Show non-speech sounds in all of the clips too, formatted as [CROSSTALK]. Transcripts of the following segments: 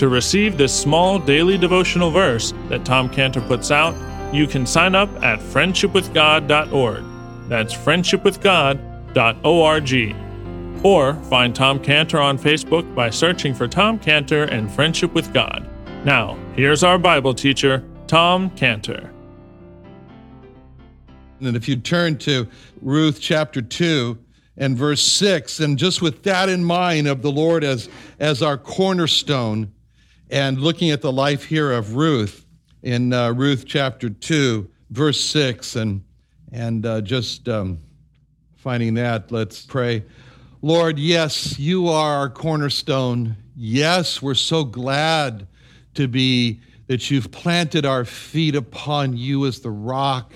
To receive this small daily devotional verse that Tom Cantor puts out, you can sign up at friendshipwithgod.org. That's friendshipwithgod.org. Or find Tom Cantor on Facebook by searching for Tom Cantor and Friendship with God. Now, here's our Bible teacher, Tom Cantor. And if you turn to Ruth chapter 2 and verse 6, and just with that in mind of the Lord as, as our cornerstone, and looking at the life here of Ruth in uh, Ruth chapter 2, verse 6, and, and uh, just um, finding that, let's pray. Lord, yes, you are our cornerstone. Yes, we're so glad to be that you've planted our feet upon you as the rock,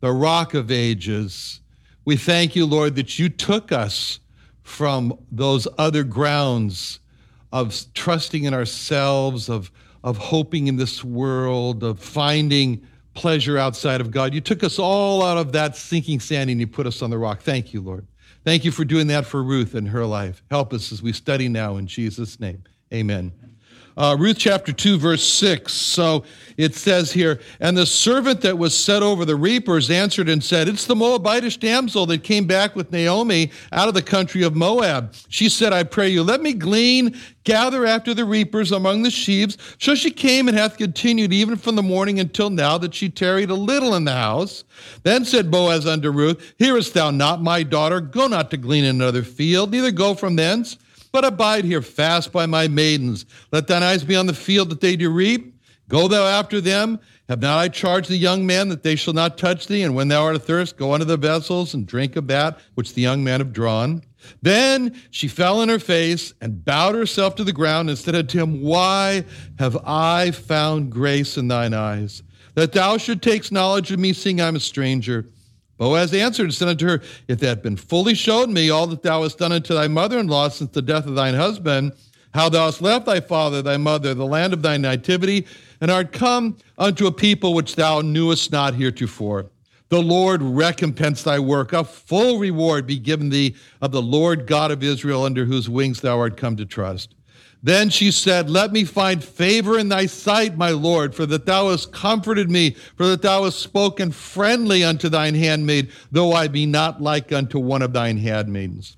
the rock of ages. We thank you, Lord, that you took us from those other grounds of trusting in ourselves, of, of hoping in this world, of finding pleasure outside of God. You took us all out of that sinking sand and you put us on the rock. Thank you, Lord. Thank you for doing that for Ruth and her life. Help us as we study now in Jesus' name. Amen. Uh, Ruth chapter 2, verse 6. So it says here, And the servant that was set over the reapers answered and said, It's the Moabitish damsel that came back with Naomi out of the country of Moab. She said, I pray you, let me glean, gather after the reapers among the sheaves. So she came and hath continued even from the morning until now that she tarried a little in the house. Then said Boaz unto Ruth, Hearest thou not, my daughter? Go not to glean in another field, neither go from thence but abide here fast by my maidens. Let thine eyes be on the field that they do reap. Go thou after them. Have not I charged the young man that they shall not touch thee? And when thou art athirst, go unto the vessels and drink of that which the young men have drawn. Then she fell on her face and bowed herself to the ground and said unto him, Why have I found grace in thine eyes, that thou should take knowledge of me, seeing I'm a stranger? Boaz answered and said unto her, If thou had been fully showed me all that thou hast done unto thy mother in law since the death of thine husband, how thou hast left thy father, thy mother, the land of thy nativity, and art come unto a people which thou knewest not heretofore. The Lord recompense thy work. A full reward be given thee of the Lord God of Israel, under whose wings thou art come to trust. Then she said, Let me find favor in thy sight, my Lord, for that thou hast comforted me, for that thou hast spoken friendly unto thine handmaid, though I be not like unto one of thine handmaidens.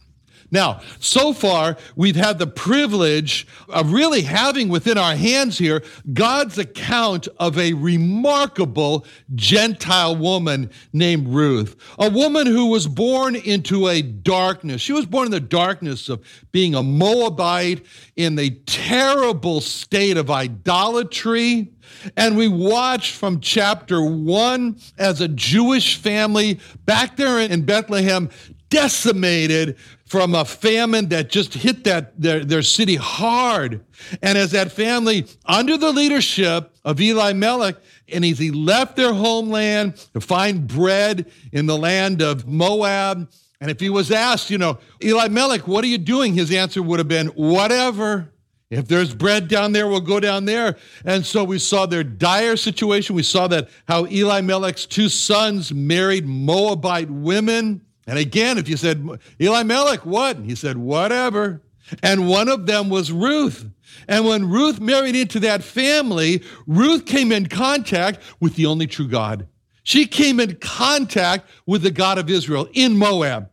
Now, so far, we've had the privilege of really having within our hands here God's account of a remarkable Gentile woman named Ruth, a woman who was born into a darkness. She was born in the darkness of being a Moabite in the terrible state of idolatry. And we watch from chapter one as a Jewish family back there in Bethlehem decimated from a famine that just hit that their, their city hard. And as that family, under the leadership of Elimelech, and as he left their homeland to find bread in the land of Moab, and if he was asked, you know, Elimelech, what are you doing? His answer would have been, whatever. If there's bread down there, we'll go down there. And so we saw their dire situation. We saw that how Elimelech's two sons married Moabite women. And again, if you said, Eli Elimelech, what? he said, whatever. And one of them was Ruth. And when Ruth married into that family, Ruth came in contact with the only true God. She came in contact with the God of Israel in Moab.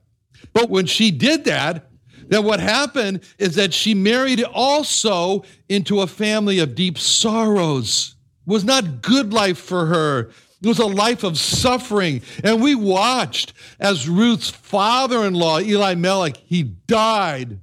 But when she did that, then what happened is that she married also into a family of deep sorrows. It was not good life for her. It was a life of suffering. And we watched as Ruth's father-in-law, Elimelech, he died.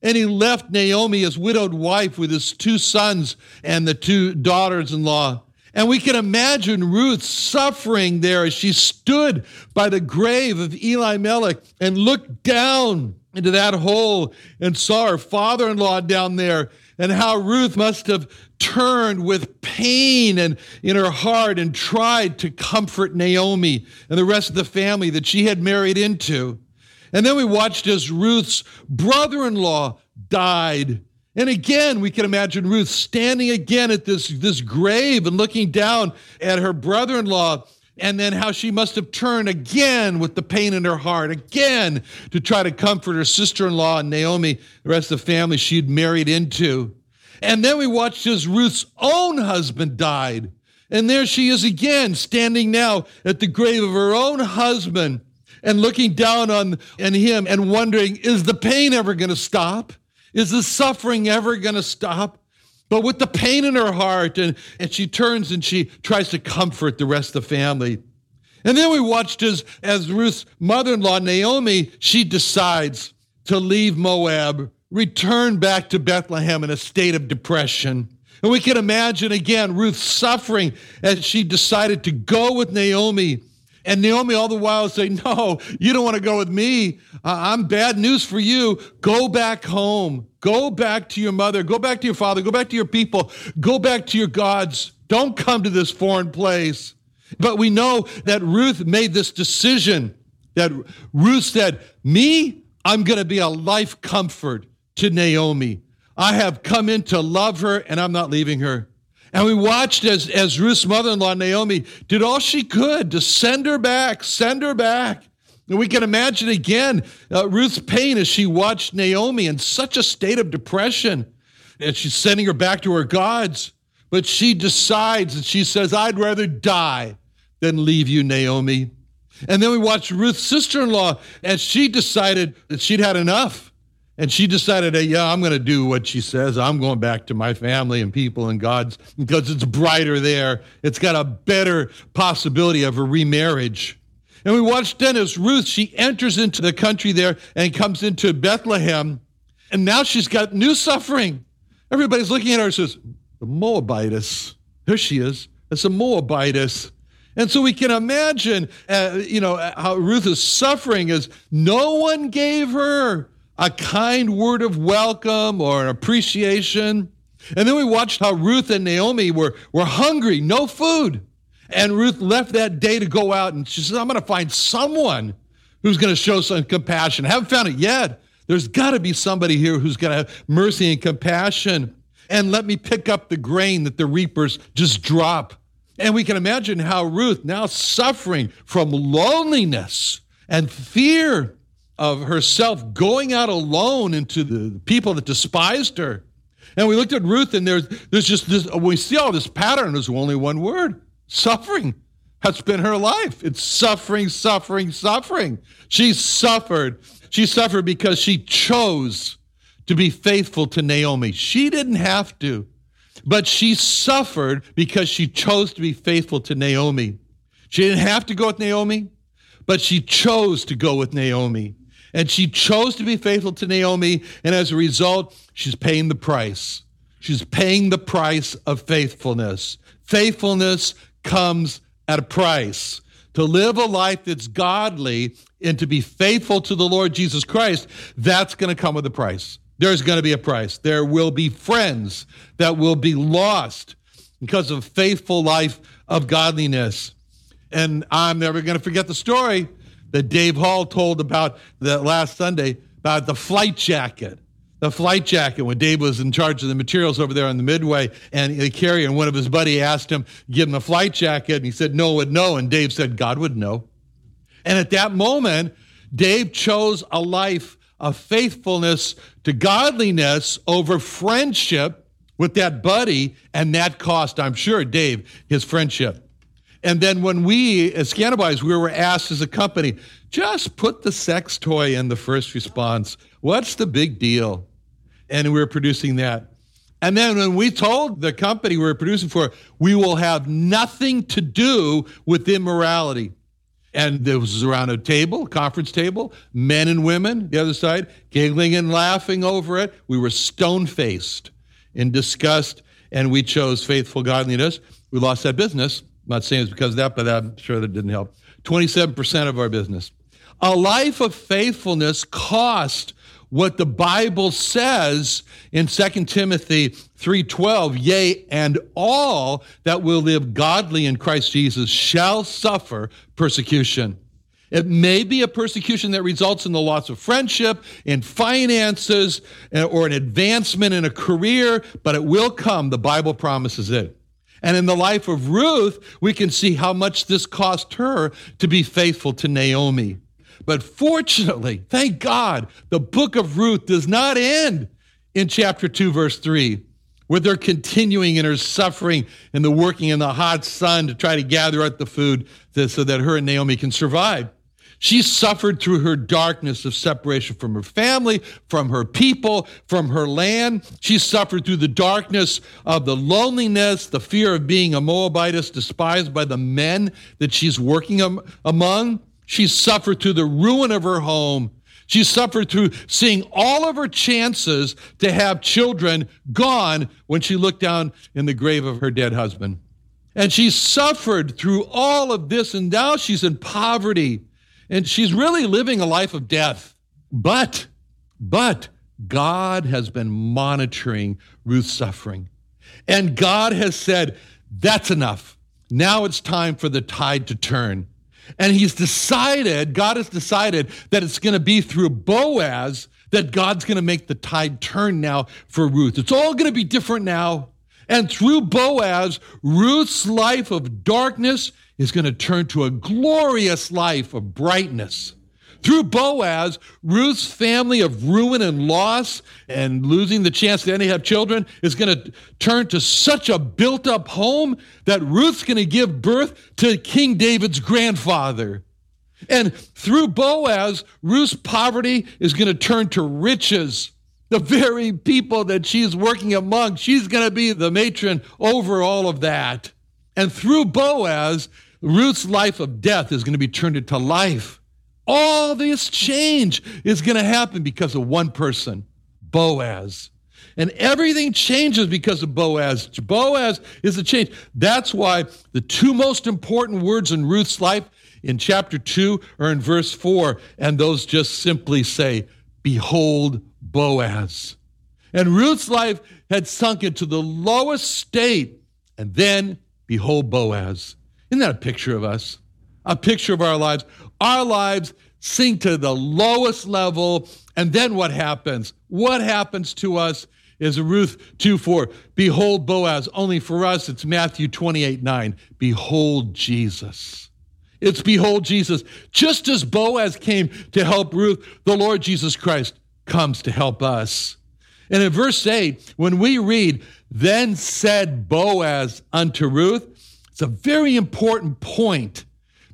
And he left Naomi, his widowed wife, with his two sons and the two daughters in law. And we can imagine Ruth suffering there as she stood by the grave of Elimelech and looked down into that hole and saw her father in law down there, and how Ruth must have turned with pain and in her heart and tried to comfort Naomi and the rest of the family that she had married into. And then we watched as Ruth's brother in law died. And again, we can imagine Ruth standing again at this, this grave and looking down at her brother in law and then how she must have turned again with the pain in her heart, again to try to comfort her sister in law and Naomi, the rest of the family she'd married into. And then we watched as Ruth's own husband died. And there she is again, standing now at the grave of her own husband and looking down on, on him and wondering, is the pain ever going to stop? Is the suffering ever going to stop? But with the pain in her heart, and, and she turns and she tries to comfort the rest of the family. And then we watched as, as Ruth's mother in law, Naomi, she decides to leave Moab, return back to Bethlehem in a state of depression. And we can imagine again Ruth suffering as she decided to go with Naomi and Naomi all the while say, No, you don't want to go with me. Uh, I'm bad news for you. Go back home. Go back to your mother. Go back to your father. Go back to your people. Go back to your gods. Don't come to this foreign place. But we know that Ruth made this decision that Ruth said, Me, I'm going to be a life comfort to Naomi. I have come in to love her and I'm not leaving her. And we watched as, as Ruth's mother in law, Naomi, did all she could to send her back, send her back. And we can imagine again uh, Ruth's pain as she watched Naomi in such a state of depression. And she's sending her back to her gods. But she decides and she says, I'd rather die than leave you, Naomi. And then we watched Ruth's sister in law as she decided that she'd had enough. And she decided, yeah, I'm going to do what she says. I'm going back to my family and people and God's because it's brighter there. It's got a better possibility of a remarriage. And we watch Dennis Ruth. She enters into the country there and comes into Bethlehem. And now she's got new suffering. Everybody's looking at her and says, the Moabitess. Here she is. It's a Moabitess. And so we can imagine, uh, you know, how Ruth is suffering as no one gave her a kind word of welcome or an appreciation. And then we watched how Ruth and Naomi were, were hungry, no food. And Ruth left that day to go out and she says, I'm going to find someone who's going to show some compassion. I haven't found it yet. There's got to be somebody here who's going to have mercy and compassion. And let me pick up the grain that the reapers just drop. And we can imagine how Ruth, now suffering from loneliness and fear, of herself going out alone into the people that despised her. And we looked at Ruth, and there's, there's just this, we see all this pattern, there's only one word suffering. That's been her life. It's suffering, suffering, suffering. She suffered. She suffered because she chose to be faithful to Naomi. She didn't have to, but she suffered because she chose to be faithful to Naomi. She didn't have to go with Naomi, but she chose to go with Naomi. And she chose to be faithful to Naomi. And as a result, she's paying the price. She's paying the price of faithfulness. Faithfulness comes at a price. To live a life that's godly and to be faithful to the Lord Jesus Christ, that's going to come with a price. There's going to be a price. There will be friends that will be lost because of faithful life of godliness. And I'm never going to forget the story that Dave Hall told about the last Sunday about the flight jacket the flight jacket when Dave was in charge of the materials over there on the Midway and the carrier. And one of his buddy asked him, give him a flight jacket. And he said, no would know. And Dave said, God would know. And at that moment, Dave chose a life of faithfulness to godliness over friendship with that buddy. And that cost, I'm sure, Dave, his friendship. And then when we, as Scantibodies, we were asked as a company, just put the sex toy in the first response. What's the big deal? And we were producing that. And then when we told the company we were producing for, we will have nothing to do with immorality. And there was around a table, conference table, men and women, the other side, giggling and laughing over it. We were stone faced in disgust, and we chose faithful godliness. We lost that business. Not saying it's because of that, but I'm sure that didn't help. 27% of our business. A life of faithfulness cost what the Bible says in 2 Timothy 3:12, yea, and all that will live godly in Christ Jesus shall suffer persecution. It may be a persecution that results in the loss of friendship, in finances, eh, or an advancement in a career, but it will come. The Bible promises it. And in the life of Ruth, we can see how much this cost her to be faithful to Naomi. But fortunately, thank God, the book of Ruth does not end in chapter 2, verse 3, where they're continuing in her suffering and the working in the hot sun to try to gather up the food so that her and Naomi can survive. She suffered through her darkness of separation from her family, from her people, from her land. She suffered through the darkness of the loneliness, the fear of being a Moabitess despised by the men that she's working among. She suffered through the ruin of her home. She suffered through seeing all of her chances to have children gone when she looked down in the grave of her dead husband. And she suffered through all of this, and now she's in poverty and she's really living a life of death. But, but God has been monitoring Ruth's suffering. And God has said, that's enough. Now it's time for the tide to turn. And he's decided, God has decided that it's going to be through Boaz that God's going to make the tide turn now for Ruth. It's all going to be different now. And through Boaz, Ruth's life of darkness is going to turn to a glorious life of brightness. Through Boaz, Ruth's family of ruin and loss and losing the chance to any have children is going to turn to such a built up home that Ruth's going to give birth to King David's grandfather. And through Boaz, Ruth's poverty is going to turn to riches. The very people that she's working among, she's going to be the matron over all of that. And through Boaz, Ruth's life of death is going to be turned into life. All this change is going to happen because of one person, Boaz. And everything changes because of Boaz. Boaz is the change. That's why the two most important words in Ruth's life in chapter 2 are in verse 4. And those just simply say, Behold Boaz. And Ruth's life had sunk into the lowest state. And then, behold Boaz. Isn't that a picture of us? A picture of our lives. Our lives sink to the lowest level. And then what happens? What happens to us is Ruth 2 4. Behold Boaz. Only for us, it's Matthew 28 9. Behold Jesus. It's behold Jesus. Just as Boaz came to help Ruth, the Lord Jesus Christ comes to help us. And in verse 8, when we read, Then said Boaz unto Ruth, it's a very important point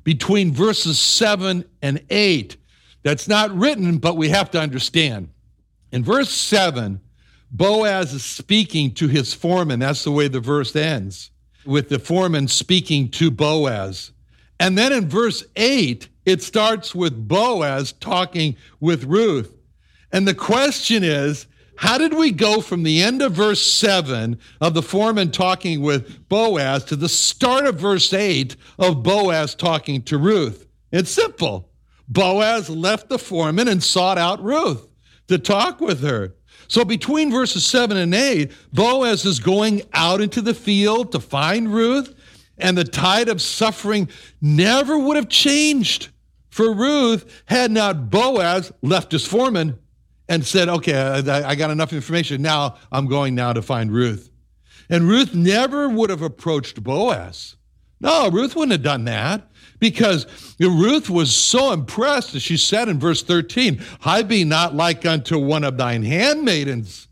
between verses 7 and 8 that's not written, but we have to understand. In verse 7, Boaz is speaking to his foreman. That's the way the verse ends, with the foreman speaking to Boaz. And then in verse 8, it starts with Boaz talking with Ruth. And the question is how did we go from the end of verse 7 of the foreman talking with Boaz to the start of verse 8 of Boaz talking to Ruth? It's simple. Boaz left the foreman and sought out Ruth to talk with her. So between verses 7 and 8, Boaz is going out into the field to find Ruth, and the tide of suffering never would have changed for Ruth had not Boaz left his foreman and said, okay, I, I got enough information. Now I'm going now to find Ruth. And Ruth never would have approached Boaz. No, Ruth wouldn't have done that because Ruth was so impressed, as she said in verse 13, I be not like unto one of thine handmaidens.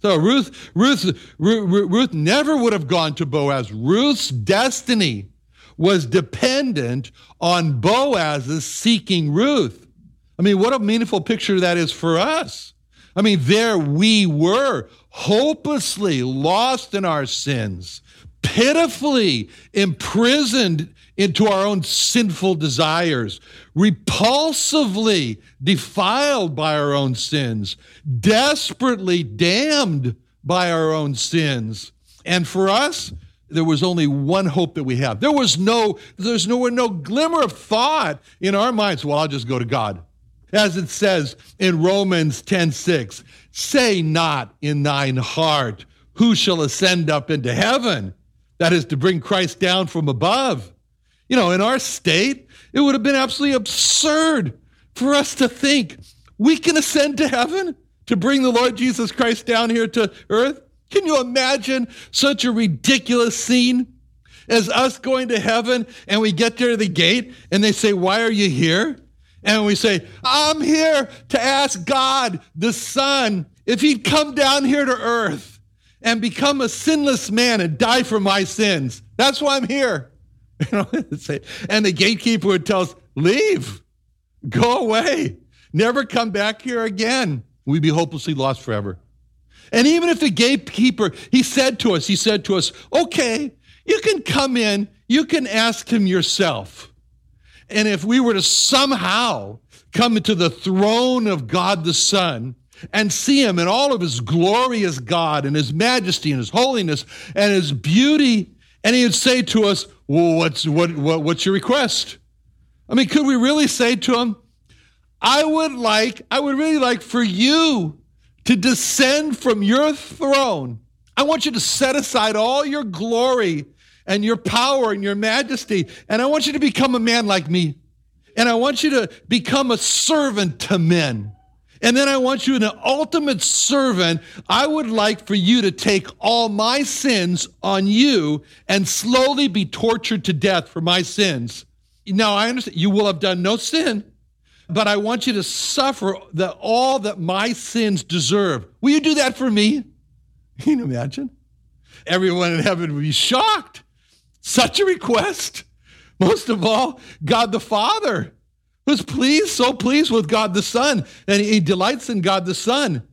So Ruth, Ruth, Ruth never would have gone to Boaz. Ruth's destiny was dependent on Boaz's seeking Ruth. I mean, what a meaningful picture that is for us. I mean, there we were, hopelessly lost in our sins, pitifully imprisoned into our own sinful desires, repulsively defiled by our own sins, desperately damned by our own sins. And for us, there was only one hope that we have. There was no, there's no, no glimmer of thought in our minds. Well, I'll just go to God. As it says in Romans 10 6, say not in thine heart, who shall ascend up into heaven? That is to bring Christ down from above. You know, in our state, it would have been absolutely absurd for us to think we can ascend to heaven to bring the Lord Jesus Christ down here to earth. Can you imagine such a ridiculous scene as us going to heaven and we get there to the gate and they say, Why are you here? And we say, I'm here to ask God, the Son, if He'd come down here to earth and become a sinless man and die for my sins. That's why I'm here. [LAUGHS] and the gatekeeper would tell us, Leave, go away, never come back here again. We'd be hopelessly lost forever. And even if the gatekeeper, he said to us, he said to us, okay, you can come in, you can ask him yourself. And if we were to somehow come into the throne of God the Son and see him in all of his glory as God and his majesty and his holiness and his beauty, and he would say to us, Well, what's, what, what, what's your request? I mean, could we really say to him, I would like, I would really like for you to descend from your throne. I want you to set aside all your glory and your power and your majesty. And I want you to become a man like me. And I want you to become a servant to men. And then I want you, an ultimate servant. I would like for you to take all my sins on you and slowly be tortured to death for my sins. Now, I understand you will have done no sin but I want you to suffer the, all that my sins deserve. Will you do that for me? [LAUGHS] Can you imagine? Everyone in heaven would be shocked. Such a request. Most of all, God the Father was pleased, so pleased with God the Son, and he delights in God the Son.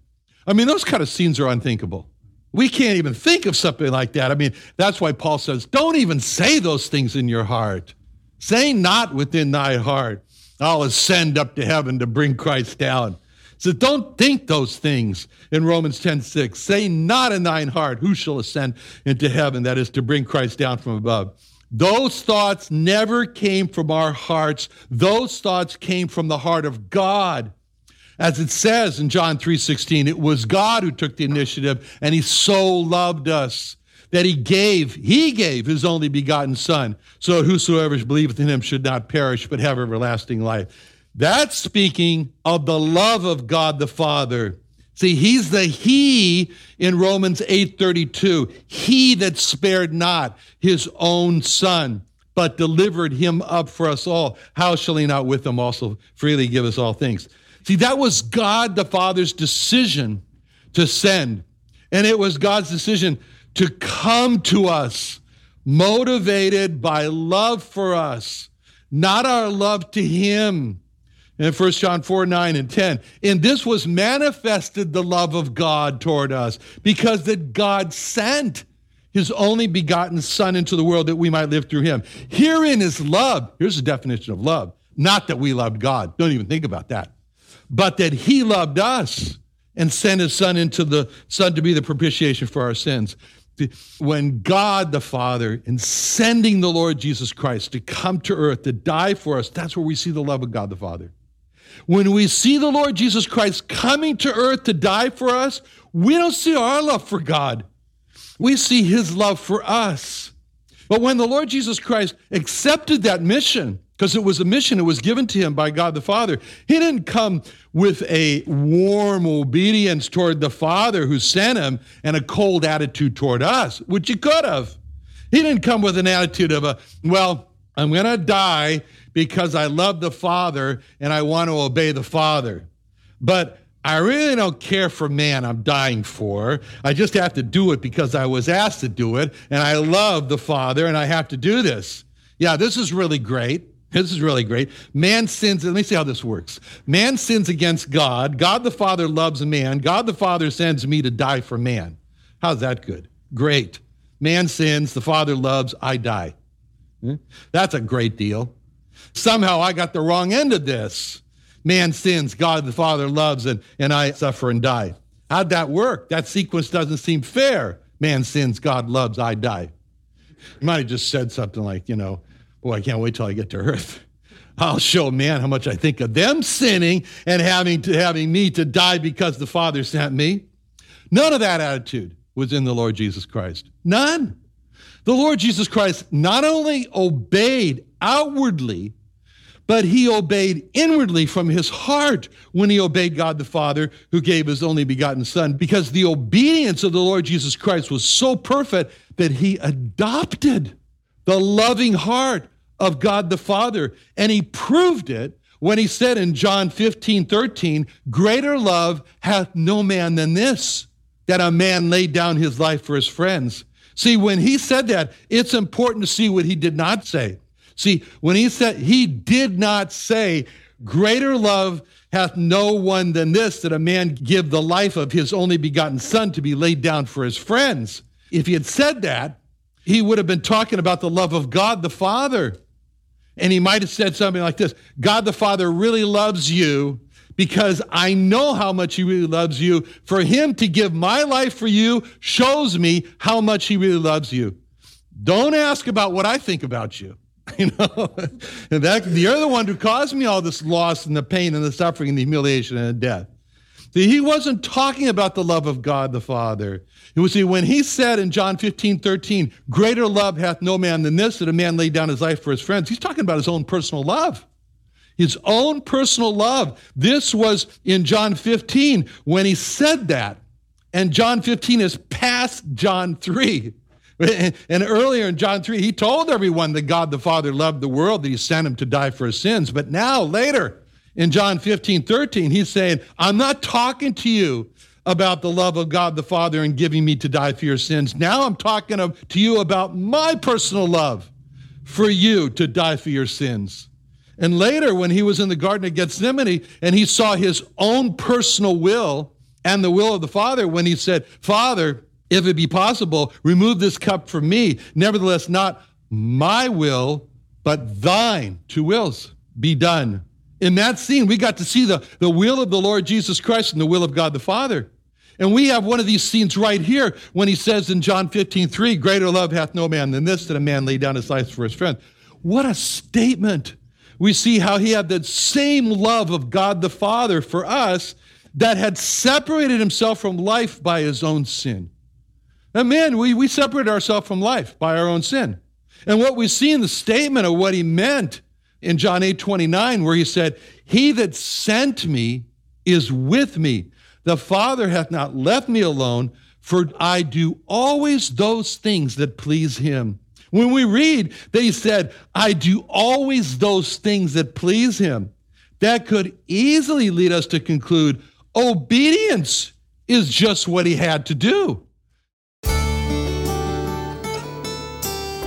I mean, those kind of scenes are unthinkable. We can't even think of something like that. I mean, that's why Paul says, don't even say those things in your heart. Say not within thy heart. I'll ascend up to heaven to bring Christ down. So don't think those things in Romans 10 6. Say not in thine heart, who shall ascend into heaven? That is to bring Christ down from above. Those thoughts never came from our hearts. Those thoughts came from the heart of God. As it says in John 3:16, it was God who took the initiative and he so loved us that he gave, he gave his only begotten Son, so whosoever believeth in him should not perish, but have everlasting life. That's speaking of the love of God the Father. See, he's the he in Romans 8:32, he that spared not his own son, but delivered him up for us all. How shall he not with him also freely give us all things? See, that was God the Father's decision to send. And it was God's decision to come to us motivated by love for us, not our love to him. In 1 John 4 9 and 10. In this was manifested the love of God toward us, because that God sent his only begotten Son into the world that we might live through him. Herein is love. Here's the definition of love. Not that we loved God. Don't even think about that. But that he loved us and sent his son into the son to be the propitiation for our sins when God the Father, in sending the Lord Jesus Christ to come to earth to die for us, that's where we see the love of God the Father. When we see the Lord Jesus Christ coming to earth to die for us, we don't see our love for God. We see his love for us. But when the Lord Jesus Christ accepted that mission because it was a mission that was given to him by God the Father. He didn't come with a warm obedience toward the Father who sent him and a cold attitude toward us, which he could have. He didn't come with an attitude of a, well, I'm going to die because I love the Father and I want to obey the Father. But I really don't care for man I'm dying for. I just have to do it because I was asked to do it and I love the Father and I have to do this. Yeah, this is really great. This is really great. Man sins, let me see how this works. Man sins against God. God the Father loves man. God the Father sends me to die for man. How's that good? Great. Man sins, the Father loves, I die. Hmm? That's a great deal. Somehow I got the wrong end of this. Man sins, God the Father loves, and, and I suffer and die. How'd that work? That sequence doesn't seem fair. Man sins, God loves, I die. You might have just said something like, you know, boy, I can't wait till I get to earth. I'll show man how much I think of them sinning and having to having me to die because the Father sent me. None of that attitude was in the Lord Jesus Christ. None. The Lord Jesus Christ not only obeyed outwardly, but he obeyed inwardly from his heart when he obeyed God the Father, who gave his only begotten Son, because the obedience of the Lord Jesus Christ was so perfect that he adopted the loving heart of God the Father. And he proved it when he said in John 15, 13, Greater love hath no man than this, that a man laid down his life for his friends. See, when he said that, it's important to see what he did not say. See, when he said, he did not say, Greater love hath no one than this, that a man give the life of his only begotten son to be laid down for his friends. If he had said that, he would have been talking about the love of God the Father. And he might have said something like this God the Father really loves you because I know how much he really loves you. For him to give my life for you shows me how much he really loves you. Don't ask about what I think about you. [LAUGHS] You know, and that you're the one who caused me all this loss and the pain and the suffering and the humiliation and the death. See, he wasn't talking about the love of God the Father. It was see, when he said in John 15, 13, greater love hath no man than this, that a man laid down his life for his friends, he's talking about his own personal love. His own personal love. This was in John 15 when he said that. And John 15 is past John 3. [LAUGHS] And earlier in John 3, he told everyone that God the Father loved the world, that he sent him to die for his sins. But now, later, in John 15, 13, he's saying, I'm not talking to you about the love of God the Father and giving me to die for your sins. Now I'm talking to you about my personal love for you to die for your sins. And later, when he was in the Garden of Gethsemane and he saw his own personal will and the will of the Father, when he said, Father, if it be possible, remove this cup from me. Nevertheless, not my will, but thine, two wills, be done in that scene, we got to see the, the will of the Lord Jesus Christ and the will of God the Father. And we have one of these scenes right here when he says in John 15, 3, Greater love hath no man than this, that a man lay down his life for his friend. What a statement. We see how he had that same love of God the Father for us that had separated himself from life by his own sin. And man, we, we separate ourselves from life by our own sin. And what we see in the statement of what he meant in John 8 29, where he said, He that sent me is with me. The Father hath not left me alone, for I do always those things that please him. When we read that he said, I do always those things that please him, that could easily lead us to conclude obedience is just what he had to do.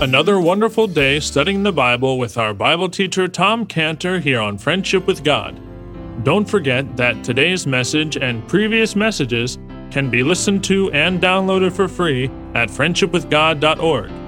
Another wonderful day studying the Bible with our Bible teacher Tom Cantor here on Friendship with God. Don't forget that today's message and previous messages can be listened to and downloaded for free at friendshipwithgod.org.